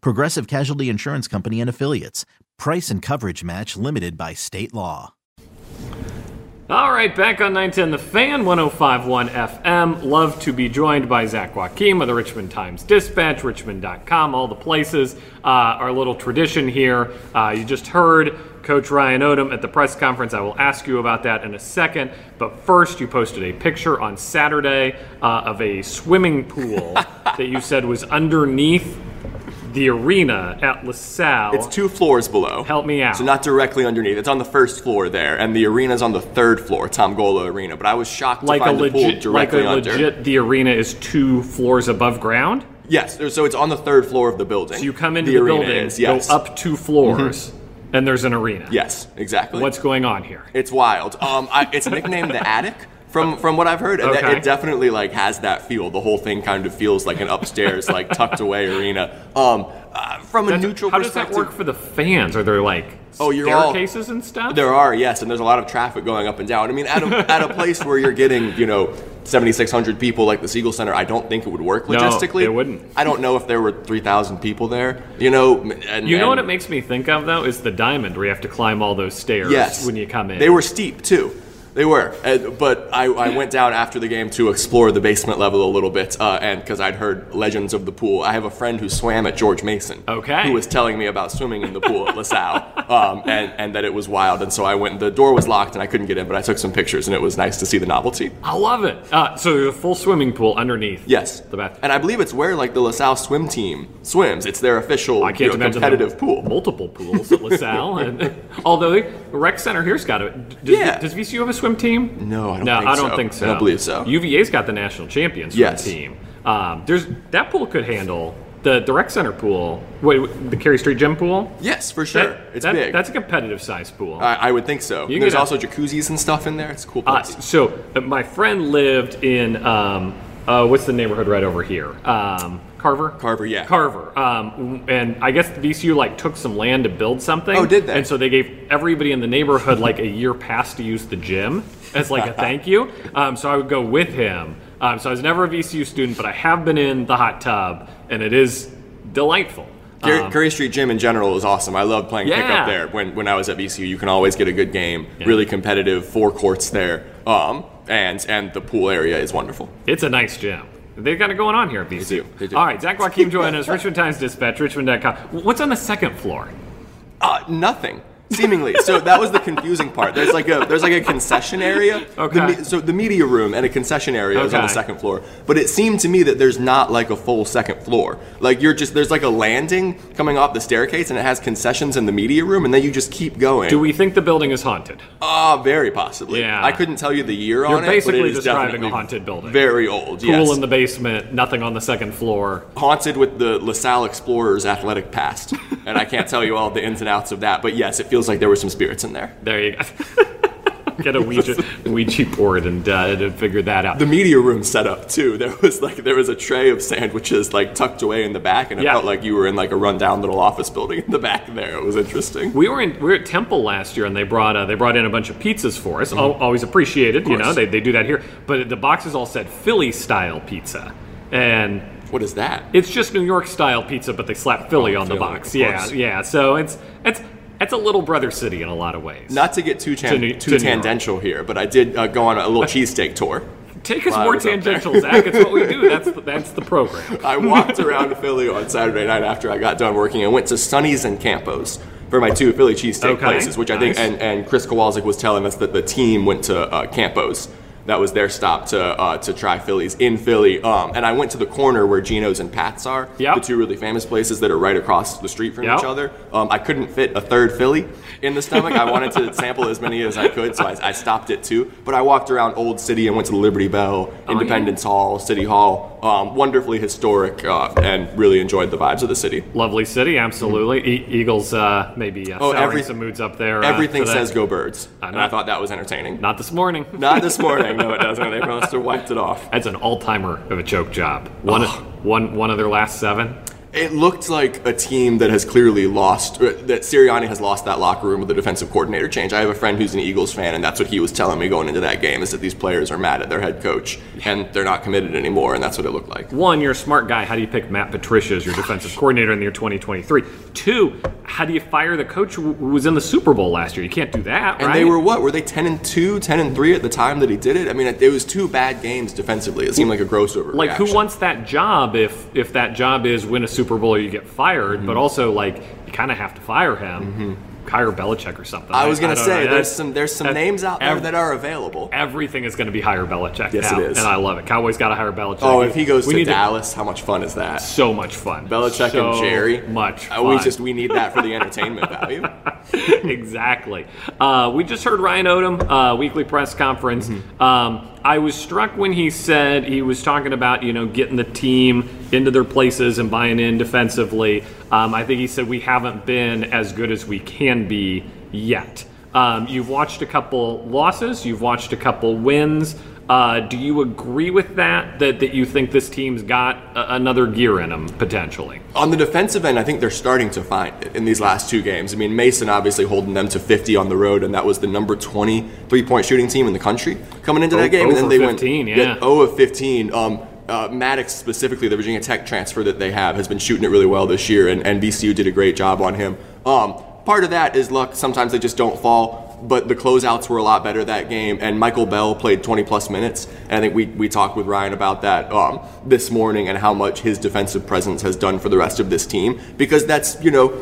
Progressive Casualty Insurance Company and Affiliates. Price and coverage match limited by state law. All right, back on 910 The Fan, 1051 FM. Love to be joined by Zach Joachim of the Richmond Times Dispatch, richmond.com, all the places. Uh, our little tradition here. Uh, you just heard Coach Ryan Odom at the press conference. I will ask you about that in a second. But first, you posted a picture on Saturday uh, of a swimming pool that you said was underneath the arena at LaSalle. It's two floors below. Help me out. So not directly underneath. It's on the first floor there, and the arena's on the third floor, Tom Gola Arena. But I was shocked to like a find the pool legit, like directly a under. legit. The arena is two floors above ground. Yes, so it's on the third floor of the building. So you come into the, the, building, is, yes. go up two floors, and there's an arena. Yes, exactly. What's going on here? It's wild. Um, I, it's nicknamed the Attic. From, from what I've heard, Okay. it definitely like has that feel. The whole thing kind of feels like an upstairs, like tucked away arena. Um, uh, from a That's- neutral how does that perspective, work for the fans? Are there like Oh, you're all- staircases and stuff? There are, yes, and there's a lot of traffic going up and down. I mean, at a, at a place where you're getting, you know, 7,600 people like the Siegel Center, I don't think it would work logistically. No, it wouldn't. I don't know if there were 3,000 people there, you know. And, You know what it makes me think of though is the diamond where you have to climb all those stairs Yes. when you come in. They were steep too. They were, Uh, but I, I went down after the game to explore the basement level a little bit, uh, and because I'd heard legends of the pool. I have a friend who swam at George Mason, Okay. who was telling me about swimming in the pool at LaSalle, um, and and that it was wild. And so I went. The door was locked, and I couldn't get in, but I took some pictures, and it was nice to see the novelty. I love it. Uh, so there's a full swimming pool underneath. Yes, the bath. and I believe it's where like the LaSalle swim team swims. It's their official, I can't you know, competitive pool. Multiple pools at LaSalle, and although the rec center here's got it. Does, Yeah. Does VCU have a swim team? No, I don't no, think I don't so. think so. I don't believe so. UVA's got the national champions swim Yes. team. Um, there's that pool could handle the the rec center pool. Wait, the Cary Street Gym pool. Yes, for sure. That- it's that- big. That's a competitive size pool. I, I would think so. There's a- also jacuzzis and stuff in there. It's a cool Uh, so uh, my friend lived in um, uh, what's the neighborhood right over here? Um, Carver. Carver, yeah. Carver. Um, and I guess VCU like took some land to build something. Oh, did they? And so they gave everybody in the neighborhood like a year pass to use the gym as like a thank you. Um, so I would go with him. Um, so I was never a VCU student, but I have been in the hot tub, and it is delightful. Cary, Um, Cary Street Gym in general is awesome. I love playing Yeah. pickup there. When when I was at VCU, you can always get a good game. Really competitive, four courts there. Um, and and the pool area is wonderful. It's a nice gym. They've got it going on here at VCU. they do. All right, Zach Joachim joining us, Richmond Times Dispatch, richmond.com. What's on the second floor? Uh, nothing. Seemingly, so that was the confusing part. There's like a there's like a concession area. Okay. The so the media room and a concession area is on the Okay. second floor. But it seemed to me that there's not like a full second floor. Like you're just there's like a landing coming off the staircase and it has concessions in the media room and then you just keep going. Do we think the building is haunted? Ah, very possibly. Yeah. I couldn't tell you the year on it. but basically it is describing a definitely haunted building. Very old. Pool yes. in the basement, nothing on the second floor. haunted with the LaSalle Explorers athletic past. and I can't tell you all the ins and outs of that, but yes, it feels like there were some spirits in there. There you go. Get a Ouija, Ouija board and, uh, and figure that out. The media room set up too. There was like there was a tray of sandwiches like tucked away in the back, and it Yeah. felt like you were in like a rundown little office building in the back there. It was interesting. we were in we were at Temple last year, and they brought uh, they brought in a bunch of pizzas for us. Al Always appreciated, you know. course. They, they do that here, but the boxes all said Philly style pizza, and What is that? It's just New York style pizza, but they slap Philly Oh, on the Philly, box. of Yeah, course. yeah. So it's it's it's a little brother city in a lot of ways. Not to get too tan- To New- too to tangential here, but I did uh, go on a little cheesesteak tour. Take us While more was up there. tangential, Zach. It's what we do. That's the, that's the program. I walked around Philly on Saturday night after I got done working and went to Sonny's and Campos. for my two Philly cheesesteak Okay, places, which I think, and, and Chris Kowalczyk was telling us that the team went to uh, Campos. That was their stop to uh, to try Phillies in Philly. Um, and I went to the corner where Geno's and Pat's are, Yep. the two really famous places that are right across the street from Yep. each other. Um, I couldn't fit a third Philly in the stomach. I wanted to sample as many as I could, so I, I stopped it too. But I walked around Old City and went to the Liberty Bell, Oh, Independence Hall, City Hall. Um, wonderfully historic, uh, and really enjoyed the vibes of the city. Lovely city, absolutely. E- Eagles uh, maybe uh, Oh, every- some moods up there. uh, Everything today. says go birds, I and. I thought that was entertaining. Not this morning. Not this morning. No, it doesn't. They must have wiped it off. That's an all-timer of a choke job. One, one, one of their last seven. It looked like a team that has clearly lost, uh, that Sirianni has lost that locker room with the defensive coordinator change. I have a friend who's an Eagles fan, and that's what he was telling me going into that game is that these players are mad at their head coach and they're not committed anymore, and that's what it looked like. One, you're a smart guy. How do you pick Matt Patricia as your defensive coordinator in the year 2023? Two, how do you fire the coach who was in the Super Bowl last year? You can't do that, And right? they were what? Were they 10 and 2, 10 and 3 at the time that he did it? I mean, it, it was two bad games defensively. It seemed like a gross overreaction. like who wants that job if if that job is win a Super Bowl you get fired? Mm-hmm. But also like you kind of have to fire him, hire Belichick or something. I was to don't say know. there's some there's some that's- names out there ev- that are available. Everything is to be hire Belichick Yes, now, it is. and I love it. Cowboys got to hire Belichick. Oh, if he goes We to Dallas, how much fun is that? so much fun. Belichick so and Jerry. much. Uh, we just we need that for the entertainment value. exactly. Uh, we just heard Ryan Odom, uh, weekly press conference. Mm-hmm. Um, I was struck when he said he was talking about you know getting the team into their places and buying in defensively. Um, I think he said we haven't been as good as we can be yet. Um, you've watched a couple losses. You've watched a couple wins. Uh, do you agree with that, that? That you think this team's got a- another gear in them potentially? On the defensive end, I think they're starting to find it in these last two games. I mean, Mason obviously holding them to 50 on the road, and that was the number 20 three-point shooting team in the country coming into that game. oh and then they 15, went yeah. 0 of 15. Um, uh, Maddox specifically, the Virginia Tech transfer that they have, has been shooting it really well this year, and, and VCU did a great job on him. Um, part of that is luck. Sometimes they just don't fall. But the closeouts were a lot better that game, and Michael Bell played 20 plus minutes. And I think we, we talked with Ryan about that um, this morning and how much his defensive presence has done for the rest of this team. Because that's, you know,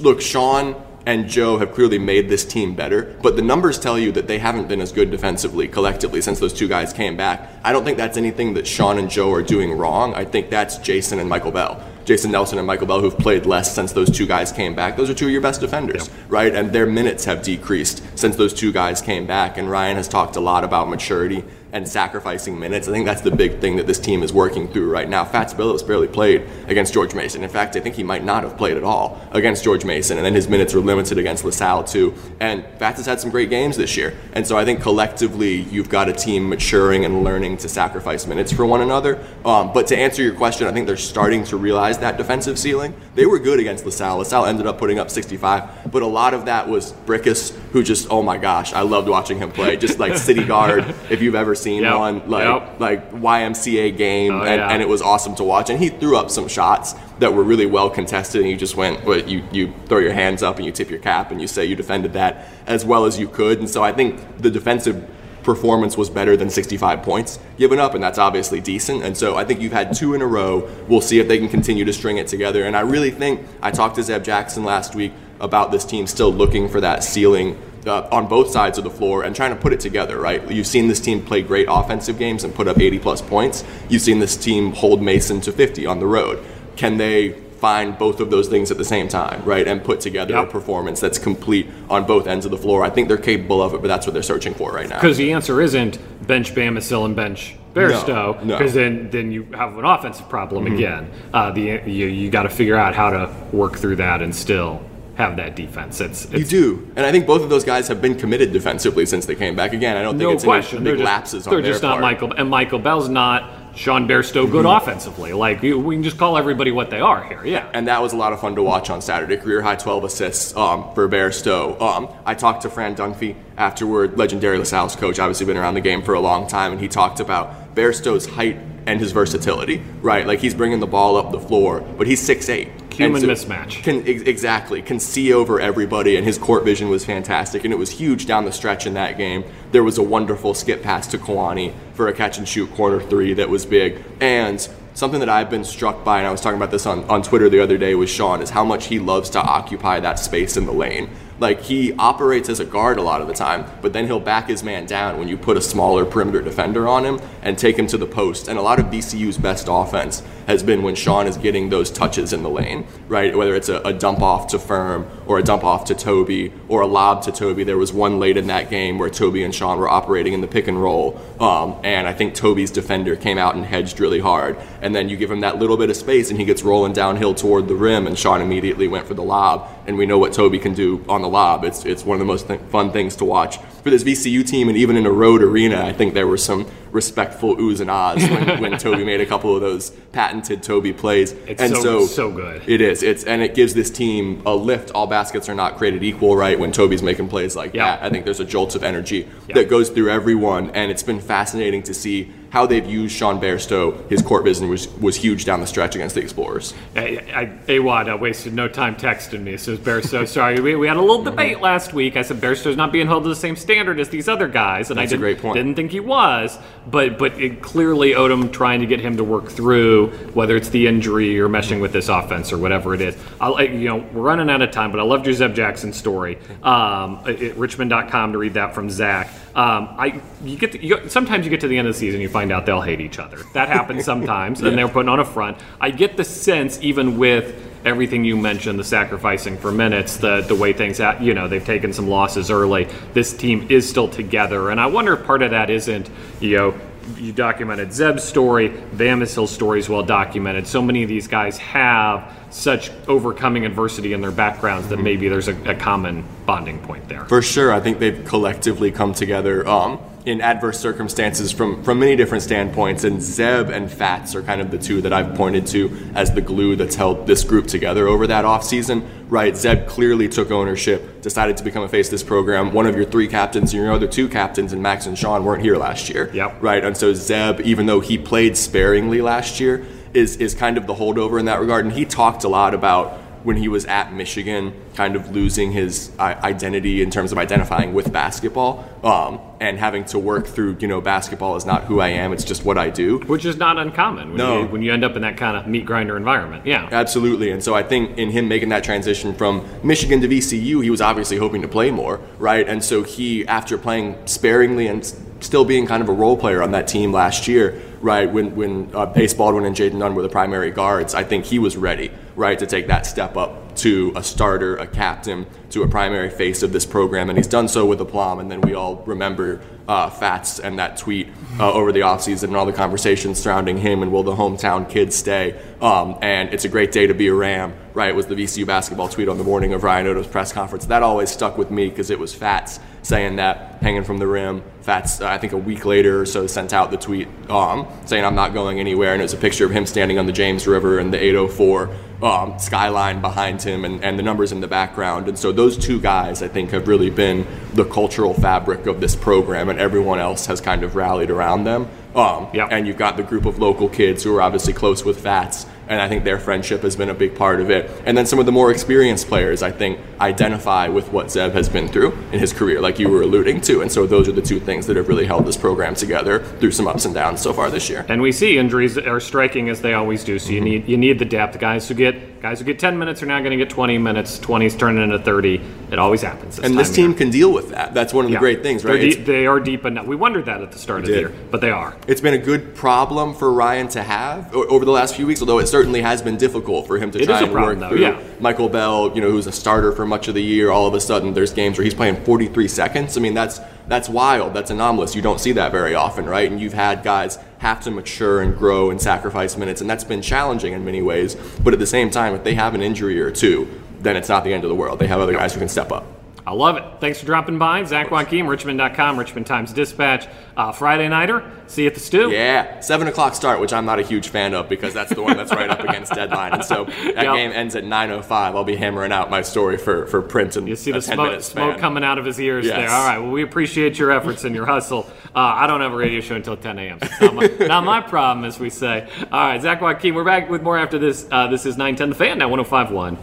look, Sean and Joe have clearly made this team better, but the numbers tell you that they haven't been as good defensively collectively since those two guys came back. I don't think that's anything that Sean and Joe are doing wrong. I think that's Jason and Michael Bell. Jason Nelson and Michael Bell, who've played less since those two guys came back. Those are two of your best defenders, right? And their minutes have decreased since those two guys came back. And Ryan has talked a lot about maturity and sacrificing minutes. I think that's the big thing that this team is working through right now. Fats Billups barely played against George Mason. In fact, I think he might not have played at all against George Mason. And then his minutes were limited against LaSalle, too. And Fats has had some great games this year. And so I think collectively, you've got a team maturing and learning to sacrifice minutes for one another. Um, but to answer your question, I think they're starting to realize that defensive ceiling. They were good against LaSalle. LaSalle ended up putting up 65, but a lot of that was Brickus, who just, oh my gosh, I loved watching him play. Just like city guard, if you've ever seen Yep, one, like yep. like YMCA game, Oh, and, yeah. and it was awesome to watch. And he threw up some shots that were really well contested, and you just went, well, you you throw your hands up and you tip your cap and you say you defended that as well as you could. And so I think the defensive performance was better than 65 points given up, and that's obviously decent. And so I think you've had two in a row. We'll see if they can continue to string it together. And I really think I talked to Zeb Jackson last week about this team still looking for that ceiling uh, on both sides of the floor and trying to put it together, right? You've seen this team play great offensive games and put up 80 plus points. You've seen this team hold Mason to 50 on the road. Can they find both of those things at the same time, right? And put together a performance that's complete on both ends of the floor. I think they're capable of it, but that's what they're searching for right now. Because the answer isn't bench Bamisile and bench Bairstow, No, no. Mm-hmm. because then then you have an offensive problem again. Uh, the you, you got to figure out how to work through that and still have that defense. It's, You do, and I think both of those guys have been committed defensively since they came back. Again, I don't think no it's question. any They're big just, lapses on they're just not part. Mm-hmm. Michael, and Michael Bell's not Sean Bairstow good offensively. Like we we can just call everybody what they are here. Yeah. and that was a lot of fun to watch on Saturday. Career high 12 assists um, for Bairstow. Um, I talked to Fran Dunphy afterward, legendary LaSalle's coach, obviously been around the game for a long time, and he talked about Bairstow's height and his versatility, right? Like he's bringing the ball up the floor, but he's 6'8". Human And mismatch. Can, ex- exactly. Can see over everybody, and his court vision was fantastic, and it was huge down the stretch in that game. There was a wonderful skip pass to Kuany for a catch and shoot corner three that was big, and something that I've been struck by, and I was talking about this on, on Twitter the other day with Sean, is how much he loves to occupy that space in the lane. Like he operates as a guard a lot of the time, but then he'll back his man down when you put a smaller perimeter defender on him and take him to the post. And a lot of BCU's best offense has been when Sean is getting those touches in the lane, right? Whether it's a, a dump off to Firm or a dump off to Toby or a lob to Toby. There was one late in that game where Toby and Sean were operating in the pick and roll, um, and I think Toby's defender came out and hedged really hard. And then you give him that little bit of space, and he gets rolling downhill toward the rim, and Sean immediately went for the lob. And we know what Toby can do on the lob. It's it's one of the most th- fun things to watch for this VCU team, and even in a road arena, I think there were some respectful oohs and ahs when, when Toby made a couple of those patented Toby plays. It's and so- so good. It is. It's and it gives this team a lift. All baskets are not created equal, right? When Toby's making plays like Yeah. that, I think there's a jolt of energy that goes through everyone, and it's been fascinating to see how they've used Sean Bairstow. His court vision was, was huge down the stretch against the Explorers. I, I, Awad uh, wasted no time texting me. Says Bairstow, sorry. We, we had a little debate last week. I said Bairstow's not being held to the same standard as these other guys, and That's I a didn't, great point. didn't think he was. But but it clearly Odom trying to get him to work through whether it's the injury or meshing with this offense or whatever it is. I'll, I- you know we're running out of time, but I loved your Zeb Jackson story. Um, at Richmond.com to read that from Zach. Um, I you get to, you, sometimes you get to the end of the season, you find out they'll hate each other. That happens sometimes, and they're putting on a front. I get the sense, even with everything you mentioned, the sacrificing for minutes, the the way things, ha- you know, they've taken some losses early. This team is still together, and I wonder if part of that isn't, you know. You documented Zeb's story, Van Hill's story is well documented. So many of these guys have such overcoming adversity in their backgrounds that maybe there's a, a common bonding point there. For sure, I think they've collectively come together um, in adverse circumstances from, from many different standpoints. And Zeb and Fats are kind of the two that I've pointed to as the glue that's held this group together over that offseason. Right, Zeb clearly took ownership, decided to become a face of this program. One of your three captains, your other two captains, and Max and Sean weren't here last year. Yep. Right, and so Zeb, even though he played sparingly last year, is is kind of the holdover in that regard. And he talked a lot about when he was at Michigan, kind of losing his uh, identity in terms of identifying with basketball, um, and having to work through, you know, basketball is not who I am; it's just what I do. Which is not uncommon when, No. you, when you end up in that kind of meat grinder environment. Yeah. Absolutely. And so I think in him making that transition from Michigan to VCU, he was obviously hoping to play more, right? And so he, after playing sparingly and still being kind of a role player on that team last year, right, when, when uh, Ace Baldwin and Jayden Nunn were the primary guards, I think he was ready, right, to take that step up to a starter, a captain, to a primary face of this program. And he's done so with aplomb. And then we all remember uh, Fats and that tweet uh, over the offseason and all the conversations surrounding him and will the hometown kids stay. Um, and it's a great day to be a Ram, right? It Was the VCU basketball tweet on the morning of Ryan Odom's press conference. That always stuck with me because it was Fats saying that, hanging from the rim. Fats, uh, I think a week later or so, sent out the tweet um, saying, I'm not going anywhere. And it was a picture of him standing on the James River and the 804 um, skyline behind him and, and the numbers in the background. And so those two guys, I think, have really been the cultural fabric of this program, and everyone else has kind of rallied around them. Um, Yeah. And you've got the group of local kids who are obviously close with Fats, and I think their friendship has been a big part of it. And then some of the more experienced players, I think, identify with what Zeb has been through in his career, like you were alluding to. And so those are the two things that have really held this program together through some ups and downs so far this year. And we see injuries are striking as they always do. So Mm-hmm. you need you need the depth. Guys who get guys who get 10 minutes are now going to get 20 minutes. 20s turning into 30. It always happens. This And this team year. can deal with that. That's one of the Yeah. great things, right? It's- they are deep enough. We wondered that at the start of the year, but they are. It's been a good problem for Ryan to have over the last few weeks, although it certainly has been difficult for him to It try and problem, work though, through. yeah. Michael Bell, you know, who's a starter for much of the year, all of a sudden there's games where he's playing 43 seconds. I mean, that's that's wild. That's anomalous. You don't see that very often, right? And you've had guys have to mature and grow and sacrifice minutes, and that's been challenging in many ways. But at the same time, if they have an injury or two, then it's not the end of the world. They have other guys who can step up. I love it. Thanks for dropping by. Zach Joachim, Richmond.com, Richmond Times Dispatch. Uh, Friday Nighter. See you at the stew. Yeah, seven o'clock start, which I'm not a huge fan of because that's the one that's right up against deadline, and so that Yep. game ends at 9:05. I'll be hammering out my story for for print and You see the 10 smoke, smoke coming out of his ears Yes. there. All right. Well, we appreciate your efforts and your hustle. Uh, I don't have a radio show until 10 a.m. So not my, not my problem, as we say. All right, Zach Joachim, we're back with more after this. Uh, this is 910 The Fan, now 1051.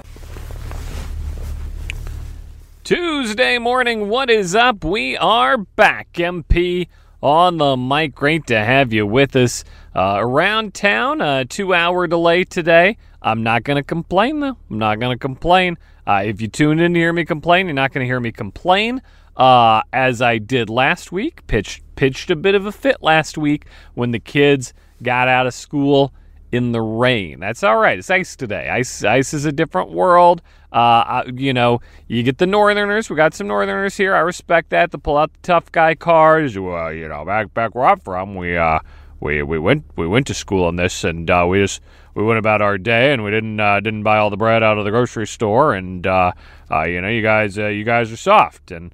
Tuesday morning, what is up? We are back. MP on the mic. Great to have you with us uh, around town. A two hour delay today. I'm not going to complain, though. I'm not going to complain. Uh, if you tuned in to hear me complain, you're not going to hear me complain. Uh, as I did last week, pitched pitched a bit of a fit last week when the kids got out of school in the rain. That's all right. It's ice today. Ice ice is a different world. Uh, you know, you get the Northerners. We got some Northerners here. I respect that. To pull out the tough guy cards. Well, you know, back back where I'm from, we uh we we went we went to school on this, and uh, we just we went about our day, and we didn't uh, didn't buy all the bread out of the grocery store, and uh, uh, you know, you guys uh, you guys are soft, and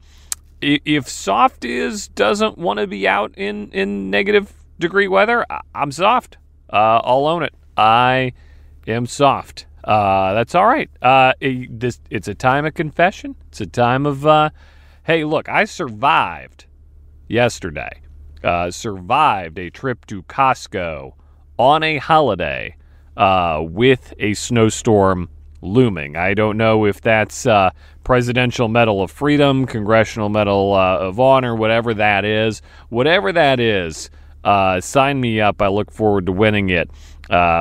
if soft is doesn't want to be out in in negative degree weather, I'm soft. Uh, I'll own it. I am soft. Uh, that's all right. Uh, it, this it's a time of confession. It's a time of uh, hey, look, I survived yesterday. Uh, survived a trip to Costco on a holiday uh, with a snowstorm looming. I don't know if that's uh, Presidential Medal of Freedom, Congressional Medal of Honor, whatever that is. Whatever that is, sign me up. I look forward to winning it.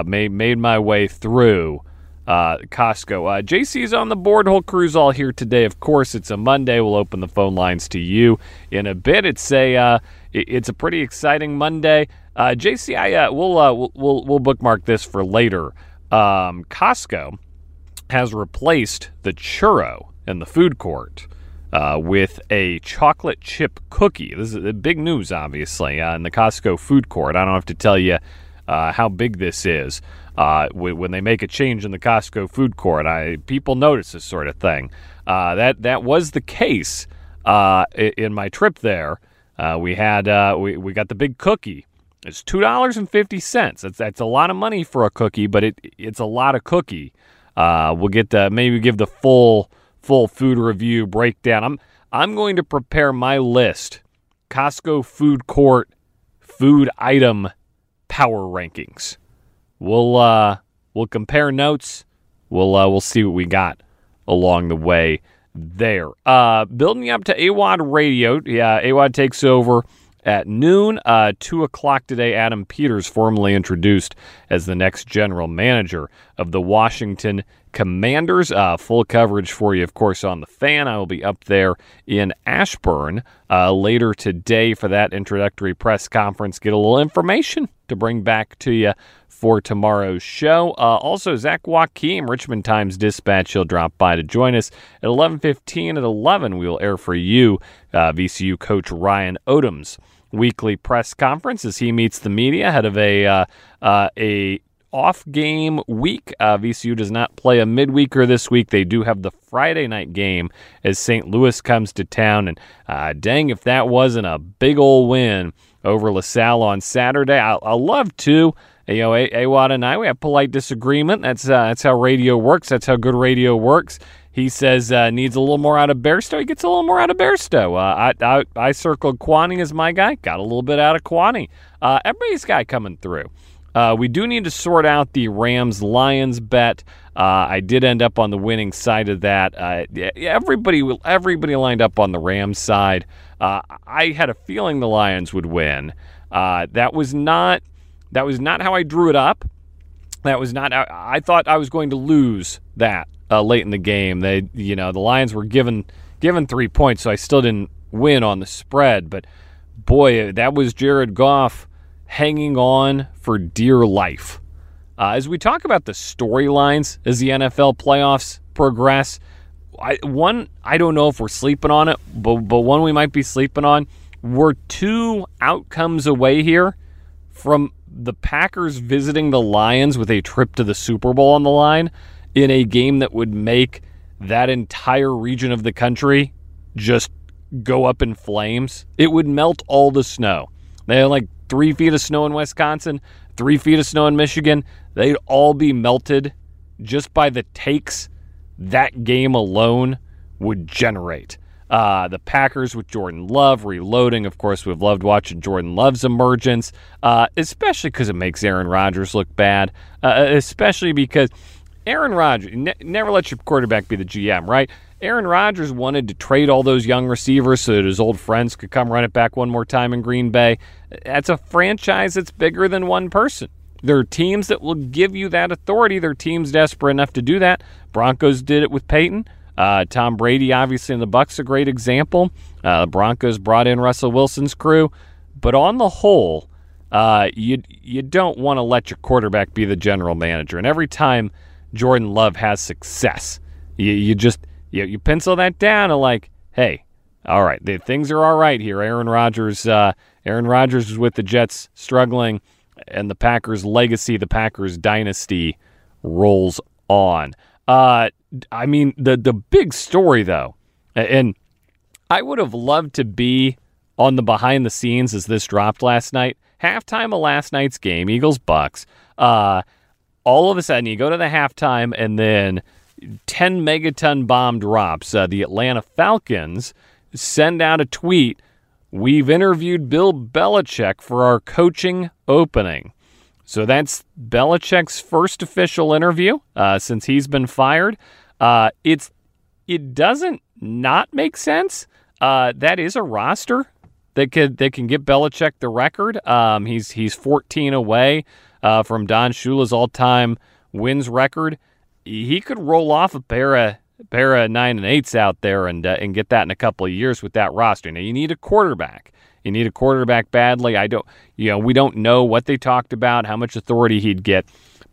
Made, made my way through uh, Costco. Uh, is on the board. Whole crew's all here today. Of course, it's a Monday. We'll open the phone lines to you in a bit. It's a uh, it's a pretty exciting Monday. Uh, JC, I uh, we'll, uh, we'll we'll bookmark this for later. Um, Costco has replaced the churro in the food court. With a chocolate chip cookie. This is big news, obviously, in the Costco food court. I don't have to tell you how big this is. Uh, when they make a change in the Costco food court, I, people notice this sort of thing. Uh, that that was the case uh, in my trip there. we had we, we got the big cookie. It's two dollars and fifty cents. That's that's a lot of money for a cookie, but it it's a lot of cookie. we'll get the maybe give the full full food review breakdown. I'm I'm going to prepare my list. Costco food court food item power rankings. We'll uh we'll compare notes. We'll uh, we'll see what we got along the way there. Uh building up to Awad Radio. Yeah, Awad takes over at noon, uh, 2 o'clock today, Adam Peters, formally introduced as the next general manager of the Washington Commanders. Uh, full coverage for you, of course, on the fan. I will be up there in Ashburn uh, later today for that introductory press conference. Get a little information to bring back to you for tomorrow's show. Uh, also, Zach Joachim, Richmond Times Dispatch, he'll drop by to join us at 11:15. At 11, we will air for you uh, VCU coach Ryan Odom's weekly press conference as he meets the media ahead of a uh, uh, a off game week. Uh, VCU does not play a midweeker this week. They do have the Friday night game as St. Louis comes to town. And uh, dang, if that wasn't a big old win over LaSalle on Saturday, I, I love to. You know, Awad and I, we have polite disagreement. That's uh, that's how radio works. That's how good radio works. He says uh, needs a little more out of Bairstow. He gets a little more out of Bairstow. Uh, I, I, I circled Kuany as my guy. Got a little bit out of Kuany. Uh, everybody's guy coming through. Uh, we do need to sort out the Rams Lions bet. Uh, I did end up on the winning side of that. Uh, everybody everybody lined up on the Rams side. I had a feeling the Lions would win. that was not that was not how I drew it up. That was not. I, thought I was going to lose that uh, late in the game. They, you know, the Lions were given given three points, so I still didn't win on the spread. But boy, that was Jared Goff hanging on for dear life. Uh, as we talk about the storylines as the NFL playoffs progress, I, one I don't know if we're sleeping on it, but but one we might be sleeping on. We're two outcomes away here from the Packers visiting the Lions with a trip to the Super Bowl on the line in a game that would make that entire region of the country just go up in flames. It would melt all the snow. They had like three feet of snow in Wisconsin, three feet of snow in Michigan. They'd all be melted just by the takes that game alone would generate. Uh, the Packers with Jordan Love reloading. Of course, we've loved watching Jordan Love's emergence, uh, especially because it makes Aaron Rodgers look bad, uh, especially because Aaron Rodgers, ne- never let your quarterback be the GM, right? Aaron Rodgers wanted to trade all those young receivers so that his old friends could come run it back one more time in Green Bay. That's a franchise that's bigger than one person. There are teams that will give you that authority. There are teams desperate enough to do that. Broncos did it with Peyton. Uh, Tom Brady, obviously, in the Bucs, a great example. Uh, the Broncos brought in Russell Wilson's crew, but on the whole, uh, you you don't want to let your quarterback be the general manager. And every time Jordan Love has success, you, you just you, you pencil that down and like, hey, all right, the, things are all right here. Aaron Rodgers, uh, Aaron Rodgers is with the Jets struggling, and the Packers legacy, the Packers dynasty, rolls on. Uh, I mean, the the big story though, and I would have loved to be on the behind the scenes as this dropped last night. Halftime of last night's game, Eagles Bucs. Uh, all of a sudden, you go to the halftime, and then 10 megaton bomb drops. Uh, the Atlanta Falcons send out a tweet. We've interviewed Bill Belichick for our coaching opening. So that's Belichick's first official interview uh, since he's been fired. Uh, it's it doesn't not make sense. Uh, that is a roster that could that can get Belichick the record. Um, he's he's 14 away uh, from Don Shula's all-time wins record. He could roll off a pair of pair of nine and eights out there and uh, and get that in a couple of years with that roster. Now you need a quarterback. You need a quarterback badly. I don't, you know, we don't know what they talked about, how much authority he'd get,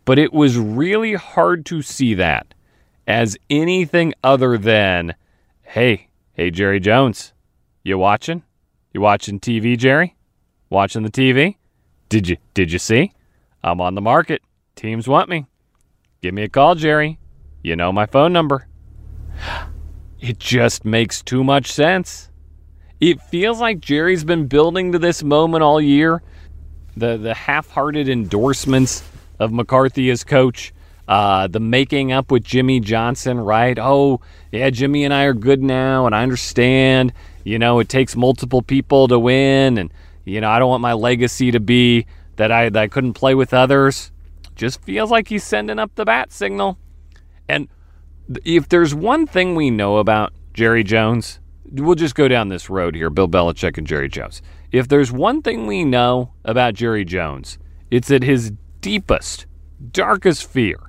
but it was really hard to see that as anything other than, hey, hey, Jerry Jones, you watching? You watching TV, Jerry? Watching the TV? Did you did you see? I'm on the market. Teams want me. Give me a call, Jerry. You know my phone number. It just makes too much sense. It feels like Jerry's been building to this moment all year. The the half-hearted endorsements of McCarthy as coach, uh, the making up with Jimmy Johnson, right? Oh, yeah, Jimmy and I are good now, and I understand. You know, it takes multiple people to win, and you know, I don't want my legacy to be that I that I couldn't play with others. Just feels like he's sending up the bat signal. And if there's one thing we know about Jerry Jones, we'll just go down this road here, Bill Belichick and Jerry Jones. If there's one thing we know about Jerry Jones, it's that his deepest, darkest fear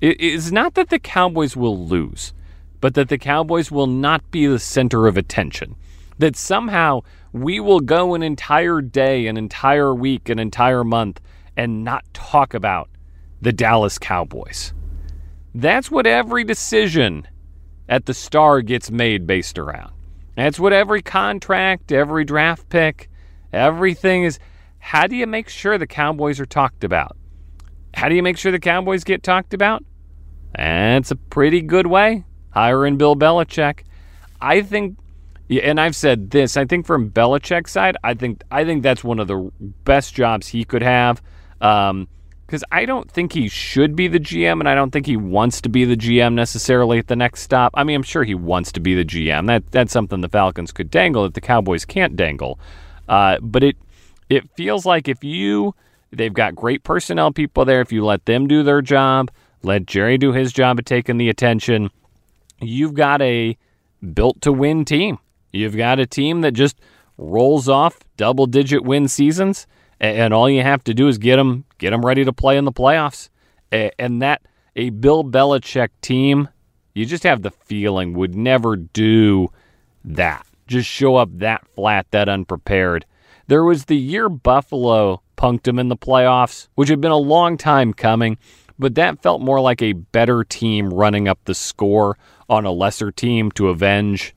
is not that the Cowboys will lose, but that the Cowboys will not be the center of attention. That somehow we will go an entire day, an entire week, an entire month and not talk about the Dallas Cowboys. That's what every decision at the Star gets made based around. That's what every contract, every draft pick, everything is. How do you make sure the Cowboys are talked about? How do you make sure the Cowboys get talked about? That's a pretty good way. Hiring Bill Belichick. I think, and I've said this. I think from Belichick's side, I think I think that's one of the best jobs he could have. Um, because I don't think he should be the GM, and I don't think he wants to be the GM necessarily at the next stop. I mean, I'm sure he wants to be the GM. That that's something the Falcons could dangle that the Cowboys can't dangle. Uh, but it it feels like if you they've got great personnel people there. If you let them do their job, let Jerry do his job of taking the attention, you've got a built to win team. You've got a team that just rolls off double digit win seasons and all you have to do is get them get them ready to play in the playoffs. And that a Bill Belichick team, you just have the feeling would never do that. Just show up that flat, that unprepared. There was the year Buffalo punked him in the playoffs, which had been a long time coming, but that felt more like a better team running up the score on a lesser team to avenge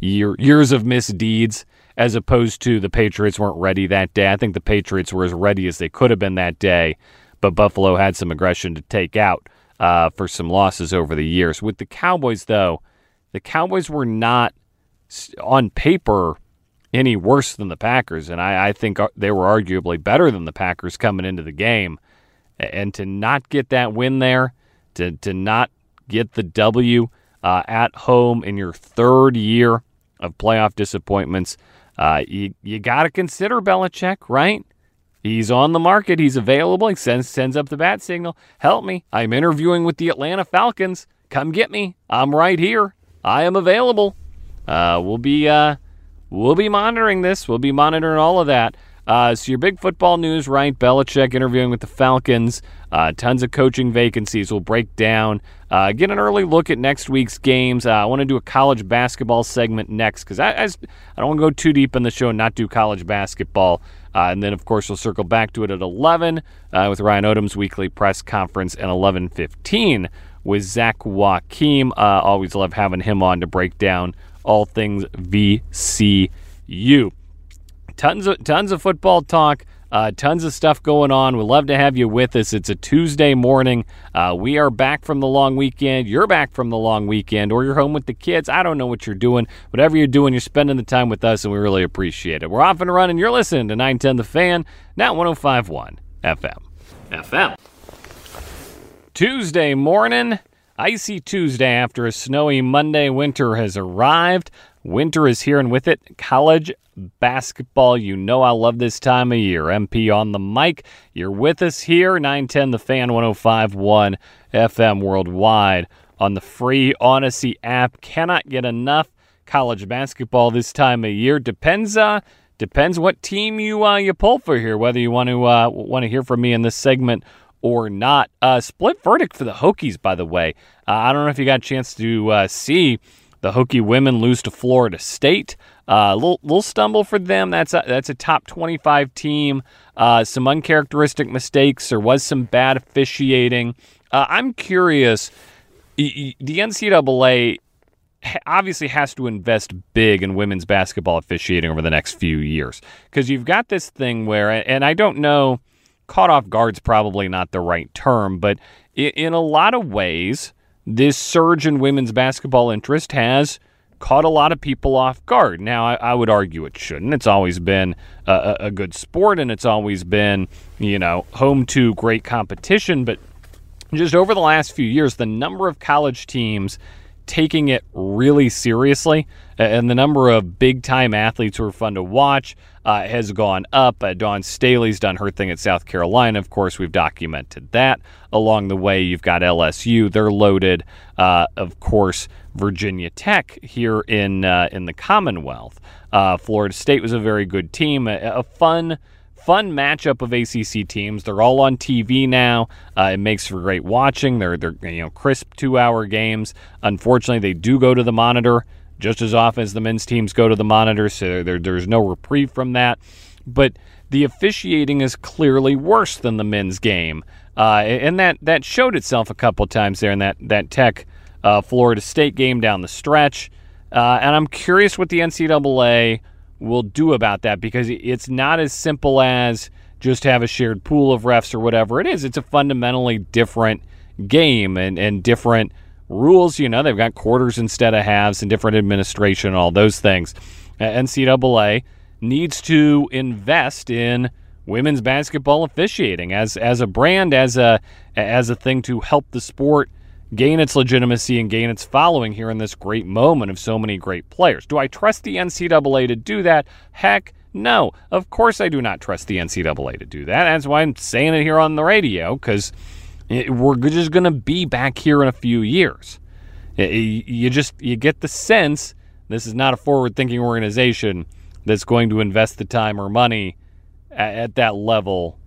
year, years of misdeeds as opposed to the Patriots weren't ready that day. I think the Patriots were as ready as they could have been that day, but Buffalo had some aggression to take out uh, for some losses over the years. With the Cowboys, though, the Cowboys were not on paper any worse than the Packers, and I, I think uh, they were arguably better than the Packers coming into the game. And to not get that win there, to to not get the W uh, at home in your third year of playoff disappointments, uh, you you got to consider Belichick, right? He's on the market. He's available. He sends sends up the bat signal. Help me. I'm interviewing with the Atlanta Falcons. Come get me. I'm right here. I am available. Uh, we'll be uh, we'll be monitoring this. We'll be monitoring all of that. Uh, so your big football news, right? Belichick interviewing with the Falcons. Uh, tons of coaching vacancies. We'll break down. Uh, get an early look at next week's games. Uh, I want to do a college basketball segment next because I, I, I, don't want to go too deep in the show and not do college basketball. Uh, and then, of course, we'll circle back to it at 11 uh, with Ryan Odom's weekly press conference and 11:15 with Zach Joachim. always love having him on to break down all things VCU tons of tons of football talk. Uh, tons of stuff going on. We'd love to have you with us. It's a Tuesday morning. Uh, we are back from the long weekend. You're back from the long weekend, or you're home with the kids. I don't know what you're doing. Whatever you're doing, you're spending the time with us, and we really appreciate it. We're off and running. You're listening to 910 The Fan, now 1051 FM. FM. Tuesday morning. Icy Tuesday after a snowy Monday. Winter has arrived. Winter is here, and with it, college basketball. You know I love this time of year. MP on the mic. You're with us here, 910 The Fan 1051 FM worldwide on the free Audacy app. Cannot get enough college basketball this time of year. Depends uh depends what team you uh you pull for here, whether you want to uh want to hear from me in this segment or not. Uh split verdict for the Hokies, by the way. Uh, I don't know if you got a chance to uh, see the Hokie women lose to Florida State. Uh, little little stumble for them. That's a, that's a top 25 team. Uh, some uncharacteristic mistakes. There was some bad officiating. Uh, I'm curious. The NCAA obviously has to invest big in women's basketball officiating over the next few years because you've got this thing where, and I don't know, caught off guard's probably not the right term, but in a lot of ways, this surge in women's basketball interest has caught a lot of people off guard. Now, I, I would argue it shouldn't. It's always been a, a, good sport and it's always been, you know, home to great competition. But just over the last few years, the number of college teams taking it really seriously and the number of big time athletes who are fun to watch uh, has gone up. Uh, Dawn Staley's done her thing at South Carolina. Of course, we've documented that. Along the way, you've got LSU. They're loaded. Uh, of course, Virginia Tech here in uh, in the Commonwealth. Uh, Florida State was a very good team, a, a, fun fun matchup of ACC teams. They're all on TV now. Uh, it makes for great watching. They're they're you know crisp two hour games. Unfortunately, they do go to the monitor just as often as the men's teams go to the monitor, so there, there's no reprieve from that. But the officiating is clearly worse than the men's game, uh, and that that showed itself a couple times there in that that Tech uh, Florida State game down the stretch. Uh, and I'm curious what the NCAA will do about that because it's not as simple as just have a shared pool of refs or whatever it is. It's a fundamentally different game and, and different rules. You know, they've got quarters instead of halves and different administration all those things. NCAA needs to invest in women's basketball officiating as as a brand, as a as a thing to help the sport gain its legitimacy and gain its following here in this great moment of so many great players. Do I trust the NCAA to do that? Heck, no. Of course, I do not trust the NCAA to do that. That's why I'm saying it here on the radio because we're just going to be back here in a few years. You just you get the sense this is not a forward-thinking organization that's going to invest the time or money at that level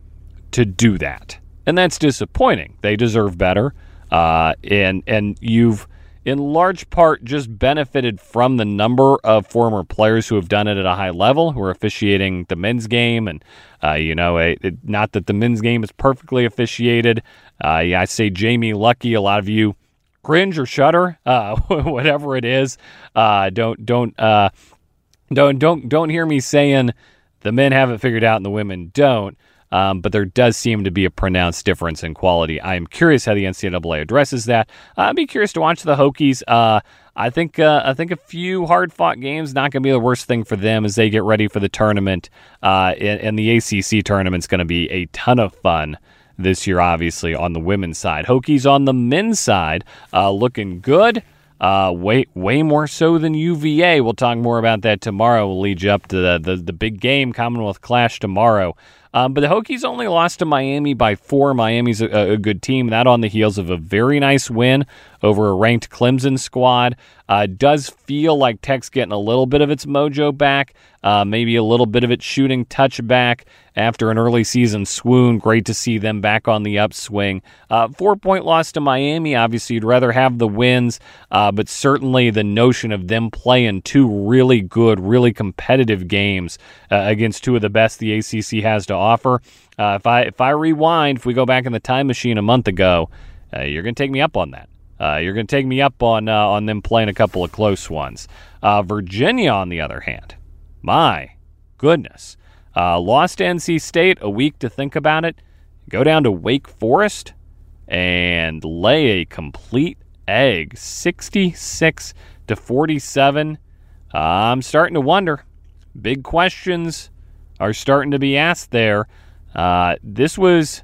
to do that, and that's disappointing. They deserve better. Uh, and and you've in large part just benefited from the number of former players who have done it at a high level, who are officiating the men's game, and uh, you know, it, not that the men's game is perfectly officiated. Uh, yeah, I say Jamie Luckie. A lot of you cringe or shudder, uh, whatever it is. Uh, don't don't uh, don't don't don't hear me saying the men have it figured out and the women don't. Um, but there does seem to be a pronounced difference in quality. I am curious how the NCAA addresses that. Uh, I'd be curious to watch the Hokies. Uh, I think uh, I think a few hard fought games not going to be the worst thing for them as they get ready for the tournament. Uh, and, and, the ACC tournament's going to be a ton of fun this year. Obviously on the women's side, Hokies on the men's side uh, looking good. Uh, way way more so than UVA. We'll talk more about that tomorrow. We'll lead you up to the the, the big game, Commonwealth Clash tomorrow. Um, but the Hokies only lost to Miami by four. Miami's a, a, good team. That on the heels of a very nice win over a ranked Clemson squad. Uh, does feel like Tech's getting a little bit of its mojo back, uh, maybe a little bit of its shooting touch back after an early season swoon. Great to see them back on the upswing. Uh, four point loss to Miami. Obviously, you'd rather have the wins, uh, but certainly the notion of them playing two really good, really competitive games uh, against two of the best the ACC has to offer. Uh, if I if I rewind, if we go back in the time machine a month ago, you're going to take me up on that. Uh, you're going to take me up on uh, on them playing a couple of close ones. Uh, Virginia, on the other hand, my goodness, lost NC State a week to think about it. Go down to Wake Forest and lay a complete egg, 66 to 47. I'm starting to wonder. Big questions are starting to be asked there. Uh, this was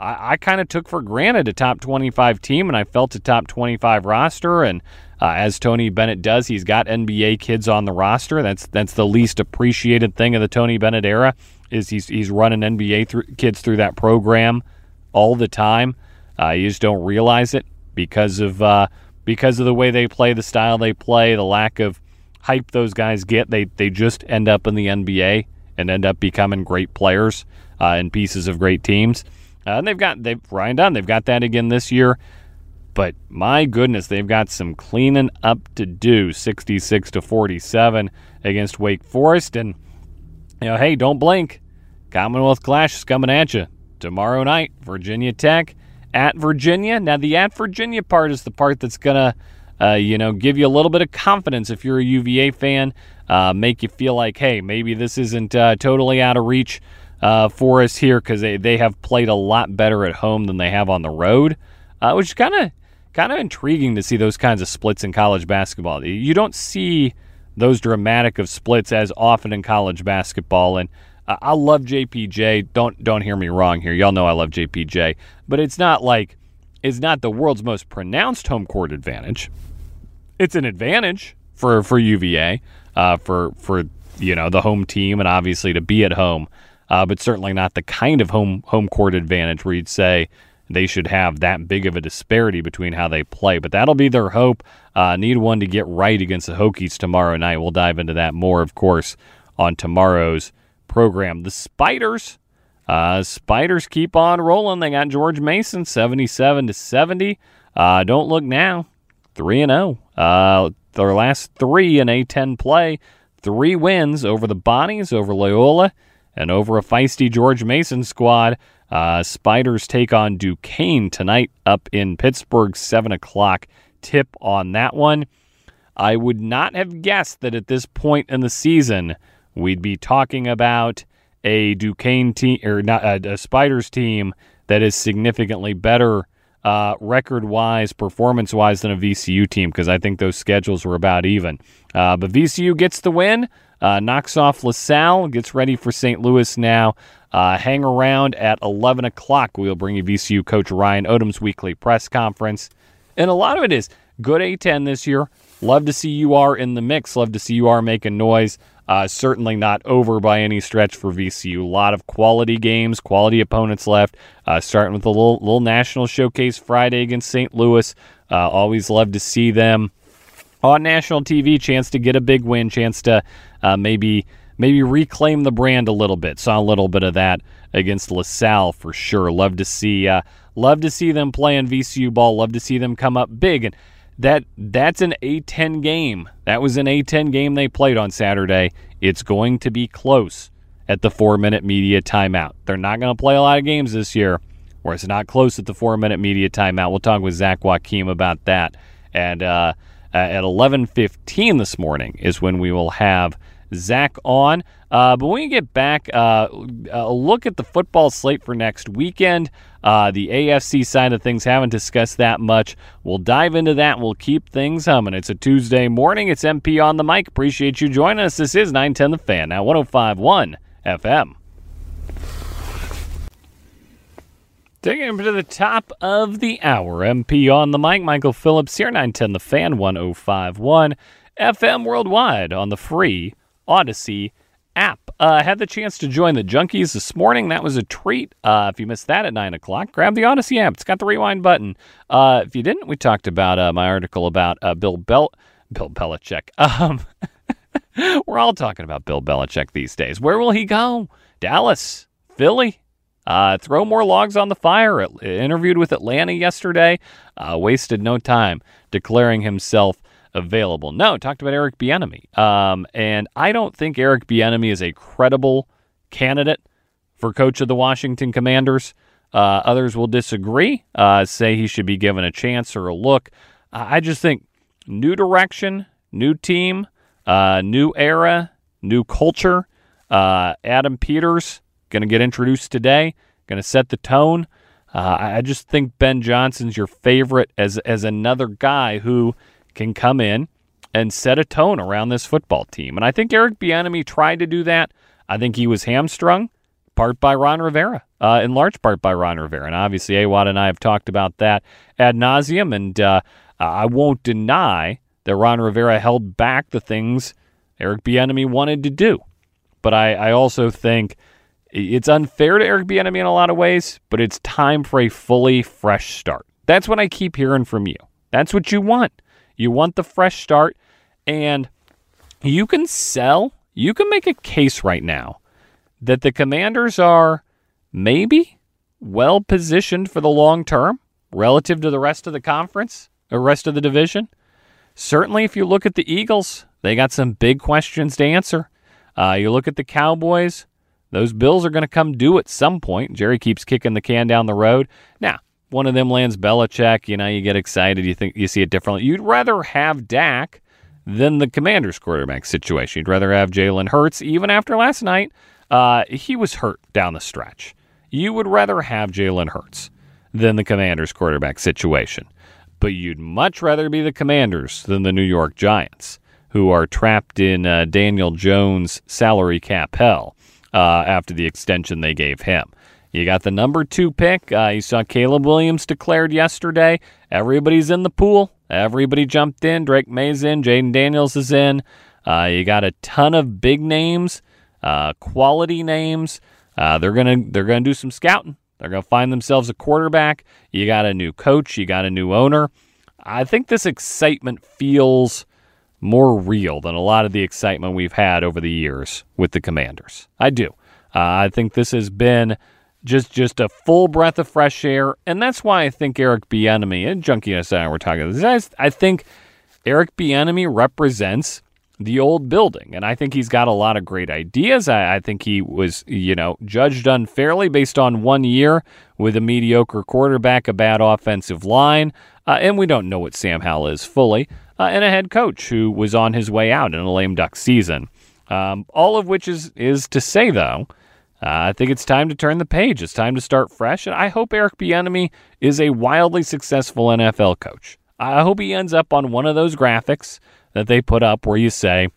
I, I kind of took for granted a top 25 team, and I felt a top 25 roster. And uh, as Tony Bennett does, he's got NBA kids on the roster. That's that's the least appreciated thing of the Tony Bennett era is he's he's running NBA th- kids through that program all the time. Uh, you just don't realize it because of uh, because of the way they play, the style they play, the lack of hype those guys get. They they just end up in the NBA and end up becoming great players uh, and pieces of great teams. Uh, and they've got they've Ryan Dunn. They've got that again this year. But my goodness, they've got some cleaning up to do. 66 to 47 against Wake Forest, and you know, hey, don't blink. Commonwealth Clash is coming at you tomorrow night. Virginia Tech at Virginia. Now, the at Virginia part is the part that's gonna, uh, you know, give you a little bit of confidence if you're a UVA fan. Uh, make you feel like, hey, maybe this isn't uh, totally out of reach uh, for us here because they, they have played a lot better at home than they have on the road, uh, which is kind of kind of intriguing to see those kinds of splits in college basketball. You don't see those dramatic of splits as often in college basketball, and uh, I love JPJ. Don't don't hear me wrong here. Y'all know I love JPJ, but it's not like it's not the world's most pronounced home court advantage. It's an advantage for for UVA, uh, for for you know the home team, and obviously to be at home uh, but certainly not the kind of home home court advantage where you'd say they should have that big of a disparity between how they play. But that'll be their hope. Uh, need one to get right against the Hokies tomorrow night. We'll dive into that more, of course, on tomorrow's program. The Spiders. Uh, Spiders keep on rolling. They got George Mason 77 to 70. Uh, don't look now. 3 and 0. Uh, their last three in A10 play. Three wins over the Bonnies, over Loyola, and over a feisty George Mason squad. Uh, Spiders take on Duquesne tonight up in Pittsburgh, 7 o'clock. Tip on that one. I would not have guessed that at this point in the season we'd be talking about a Duquesne team or not a, a Spiders team that is significantly better uh, record wise, performance wise than a VCU team because I think those schedules were about even. Uh, but VCU gets the win. Uh, knocks off LaSalle, gets ready for St. Louis now. Uh, hang around at 11 o'clock. We'll bring you VCU coach Ryan Odom's weekly press conference. And a lot of it is good A10 this year. Love to see UR in the mix. Love to see UR making noise. Uh, certainly not over by any stretch for VCU. A lot of quality games, quality opponents left. Uh, starting with a little, little national showcase Friday against St. Louis. Uh, always love to see them on national TV. Chance to get a big win. Chance to uh, maybe maybe reclaim the brand a little bit. Saw a little bit of that against LaSalle for sure. Love to see uh, love to see them playing VCU ball. Love to see them come up big and that that's an A10 game. That was an A10 game they played on Saturday. It's going to be close at the 4-minute media timeout. They're not going to play a lot of games this year where it's not close at the 4-minute media timeout. We'll talk with Zach Joachim about that. And uh, at 11:15 this morning is when we will have Zach on. Uh, but when we get back, uh, a look at the football slate for next weekend. Uh, the AFC side of things haven't discussed that much. We'll dive into that. We'll keep things humming. It's a Tuesday morning. It's MP on the mic. Appreciate you joining us. This is 910 The Fan, now 1051 FM. Taking him to the top of the hour. MP on the mic. Michael Phillips here, 910 The Fan, 1051 FM worldwide on the free Audacy app. uh, had the chance to join the Junkies this morning. That was a treat. Uh, if you missed that at 9 o'clock, grab the Audacy app. It's got the rewind button. Uh, if you didn't, we talked about uh, my article about uh, Bill Bel- Bill Belichick. Um, we're all talking about Bill Belichick these days. Where will he go? Dallas, Philly, uh, throw more logs on the fire. Interviewed with Atlanta yesterday. Wasted no time declaring himself available. No, talked about Eric Bieniemy. Um, and I don't think Eric Bieniemy is a credible candidate for coach of the Washington Commanders. Uh, others will disagree, uh, say he should be given a chance or a look. I just think new direction, new team, uh, new era, new culture. Uh, Adam Peters going to get introduced today, going to set the tone. Uh, I just think Ben Johnson's your favorite as as another guy who can come in and set a tone around this football team. And I think Eric Bieniemy tried to do that. I think he was hamstrung, part by Ron Rivera, uh, in large part by Ron Rivera. And obviously, Awad and I have talked about that ad nauseum. And uh, I won't deny that Ron Rivera held back the things Eric Bieniemy wanted to do. But I, I also think it's unfair to Eric Bieniemy in a lot of ways, but it's time for a fully fresh start. That's what I keep hearing from you. That's what you want. You want the fresh start, and you can sell, you can make a case right now that the commanders are maybe well positioned for the long term relative to the rest of the conference the rest of the division. Certainly, if you look at the Eagles, they got some big questions to answer. Uh, you look at the Cowboys, those bills are going to come due at some point. Jerry keeps kicking the can down the road. Now, one of them lands Belichick, you know, you get excited, you think you see it differently. You'd rather have Dak than the Commanders quarterback situation. You'd rather have Jalen Hurts, even after last night. Uh, he was hurt down the stretch. You would rather have Jalen Hurts than the Commanders quarterback situation. But you'd much rather be the Commanders than the New York Giants, who are trapped in uh, Daniel Jones' salary cap hell uh, after the extension they gave him. You got the number two pick. Uh, you saw Caleb Williams declared yesterday. Everybody's in the pool. Everybody jumped in. Drake Maye's in. Jayden Daniels is in. Uh, you got a ton of big names, uh, quality names. Uh, they're gonna they're gonna do some scouting. They're gonna find themselves a quarterback. You got a new coach. You got a new owner. I think this excitement feels more real than a lot of the excitement we've had over the years with the Commanders. I do. Uh, I think this has been just just a full breath of fresh air, and that's why I think Eric Bieniemy and Junkie and I were talking about this. I think Eric Bieniemy represents the old building, and I think he's got a lot of great ideas. I, I, think he was, you know, judged unfairly based on one year with a mediocre quarterback, a bad offensive line, uh, and we don't know what Sam Howell is fully, uh, and a head coach who was on his way out in a lame duck season. Um, all of which is is to say though uh, I think it's time to turn the page. It's time to start fresh. And I hope Eric Bieniemy is a wildly successful NFL coach. I hope he ends up on one of those graphics that they put up where you say,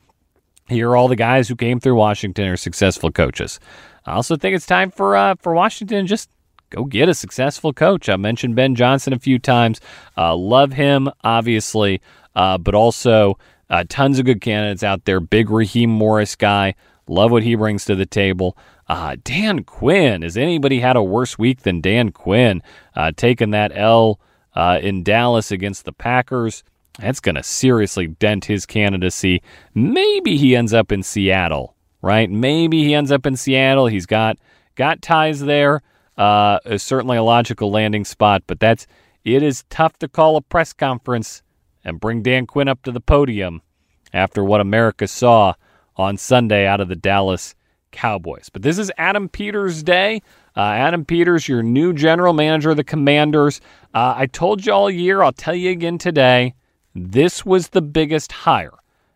here are all the guys who came through Washington are successful coaches. I also think it's time for uh, for Washington just go get a successful coach. I mentioned Ben Johnson a few times. Uh, love him, obviously, uh, but also uh, tons of good candidates out there. Big Raheem Morris guy. Love what he brings to the table. Uh, Dan Quinn. Has anybody had a worse week than Dan Quinn? Uh, taking that L uh, in Dallas against the Packers. That's going to seriously dent his candidacy. Maybe he ends up in Seattle, right? Maybe he ends up in Seattle. He's got got ties there. Uh, certainly a logical landing spot, but that's it is tough to call a press conference and bring Dan Quinn up to the podium after what America saw on Sunday out of the Dallas Cowboys. But this is Adam Peters' day. Uh, Adam Peters, your new general manager of the Commanders. Uh, I told you all year, I'll tell you again today, this was the biggest hire.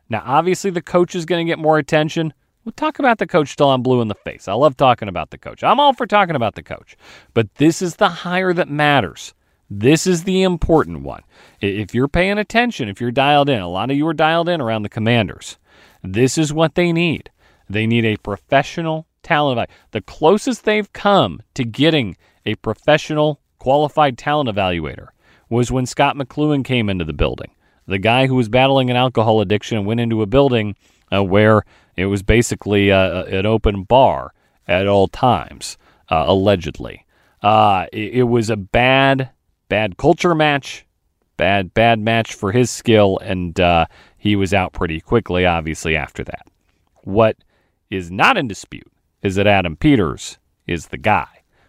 Now, obviously, the coach is going to get more attention. We'll talk about the coach till I'm blue in the face. I love talking about the coach. I'm all for talking about the coach. But this is the hire that matters. This is the important one. If you're paying attention, if you're dialed in, a lot of you are dialed in around the commanders. This is what they need. They need a professional talent. evaluator. The closest they've come to getting a professional qualified talent evaluator was when Scott McCloughan came into the building. The guy who was battling an alcohol addiction went into a building uh, where It was basically a, an open bar at all times, uh, allegedly. Uh, it, it, was a bad, bad culture match, bad, bad match for his skill, and uh, he was out pretty quickly, obviously, after that. What is not in dispute is that Adam Peters is the guy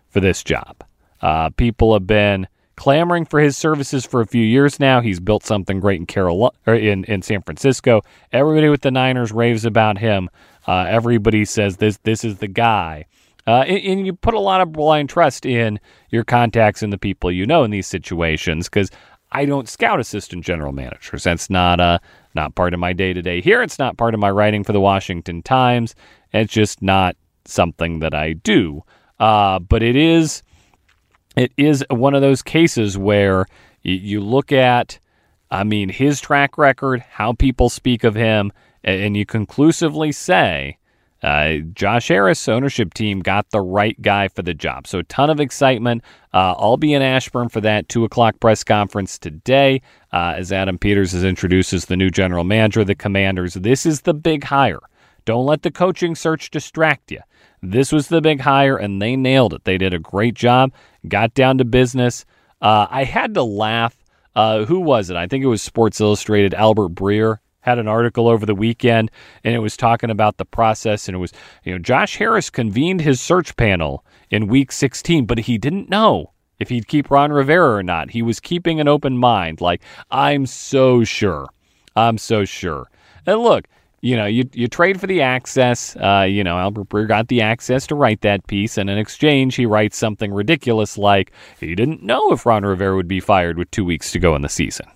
for this job. Uh, people have been clamoring for his services for a few years now. He's built something great in Carolina, in in San Francisco. Everybody with the Niners raves about him. Uh, everybody says this this is the guy. Uh, and, and, you put a lot of blind trust in your contacts and the people you know in these situations because I don't scout assistant general managers. That's not uh, not part of my day to day here. It's not part of my writing for the Washington Times. It's just not something that I do. Uh, but it is it is one of those cases where you look at, I mean, his track record, how people speak of him, and you conclusively say, uh, Josh Harris ownership team got the right guy for the job. So a ton of excitement. Uh, I'll be in Ashburn for that two o'clock press conference today uh, as Adam Peters introduces the new general manager of the Commanders. This is the big hire. Don't let the coaching search distract you. This was the big hire, and they nailed it. They did a great job, got down to business. Uh, I had to laugh. Uh, who was it? I think it was Sports Illustrated. Albert Breer had an article over the weekend, and it was talking about the process. And it was, you know, Josh Harris convened his search panel in week 16, but he didn't know if he'd keep Ron Rivera or not. He was keeping an open mind. Like, I'm so sure. I'm so sure. And look, you know, you you trade for the access. Uh, you know, Albert Breer got the access to write that piece, and in exchange, he writes something ridiculous like he didn't know if Ron Rivera would be fired with two weeks to go in the season.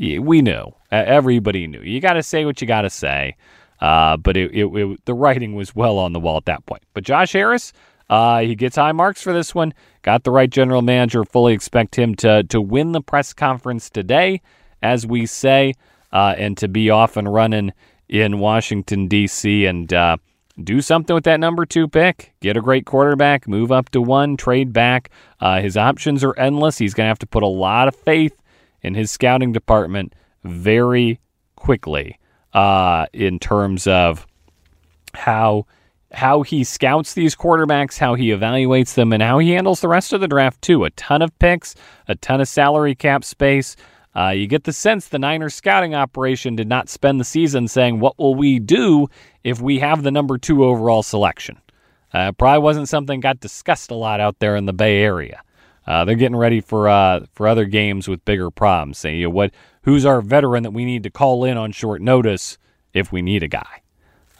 We knew. Everybody knew. You got to say what you got to say. Uh, but it, it, it, the writing was well on the wall at that point. But Josh Harris, uh, he gets high marks for this one. Got the right general manager. Fully expect him to to win the press conference today, as we say, uh, and to be off and running in Washington, D.C., and uh, do something with that number two pick. Get a great quarterback, move up to one, trade back. Uh, his options are endless. He's going to have to put a lot of faith in his scouting department very quickly uh, in terms of how how he scouts these quarterbacks, how he evaluates them, and how he handles the rest of the draft too. A ton of picks, a ton of salary cap space. Uh, you get the sense the Niners scouting operation did not spend the season saying, What will we do if we have the number two overall selection? Uh, probably wasn't something got discussed a lot out there in the Bay Area. Uh, they're getting ready for uh, for other games with bigger problems. Saying, you know, what, who's our veteran that we need to call in on short notice if we need a guy?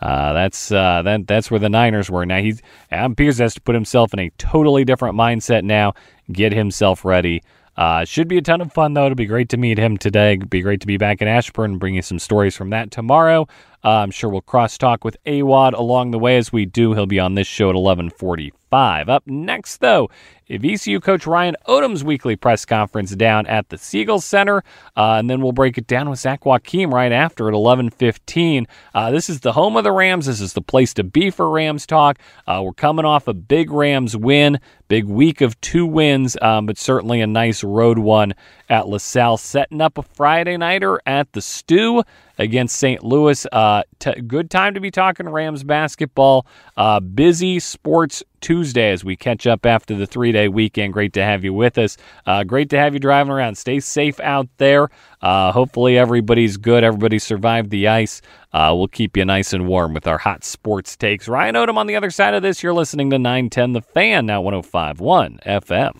Uh, that's uh, that, that's where the Niners were. Now he's Adam Peters has to put himself in a totally different mindset now, get himself ready. Uh, should be a ton of fun, though. It'll be great to meet him today. It'd be great to be back in Ashburn and bring you some stories from that tomorrow. Uh, I'm sure we'll cross talk with Awad along the way as we do. He'll be on this show at 11:45. Up next, though, VCU coach Ryan Odom's weekly press conference down at the Siegel Center, uh, and then we'll break it down with Zach Joachim right after at 11:15. Uh, this is the home of the Rams. This is the place to be for Rams talk. Uh, we're coming off a big Rams win, big week of two wins, um, but certainly a nice road one at LaSalle, setting up a Friday nighter at the Stew against St. Louis. Uh, t- good time to be talking Rams basketball. Uh, busy sports Tuesday as we catch up after the three day weekend. Great to have you with us. Uh, great to have you driving around. Stay safe out there. Uh, hopefully, everybody's good. Everybody survived the ice. Uh, we'll keep you nice and warm with our hot sports takes. Ryan Odom on the other side of this. You're listening to 910 The Fan, now 1051 FM.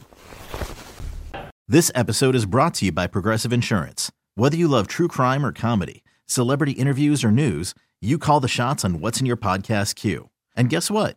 This episode is brought to you by Progressive Insurance. Whether you love true crime or comedy, celebrity interviews or news, you call the shots on what's in your podcast queue. And guess what?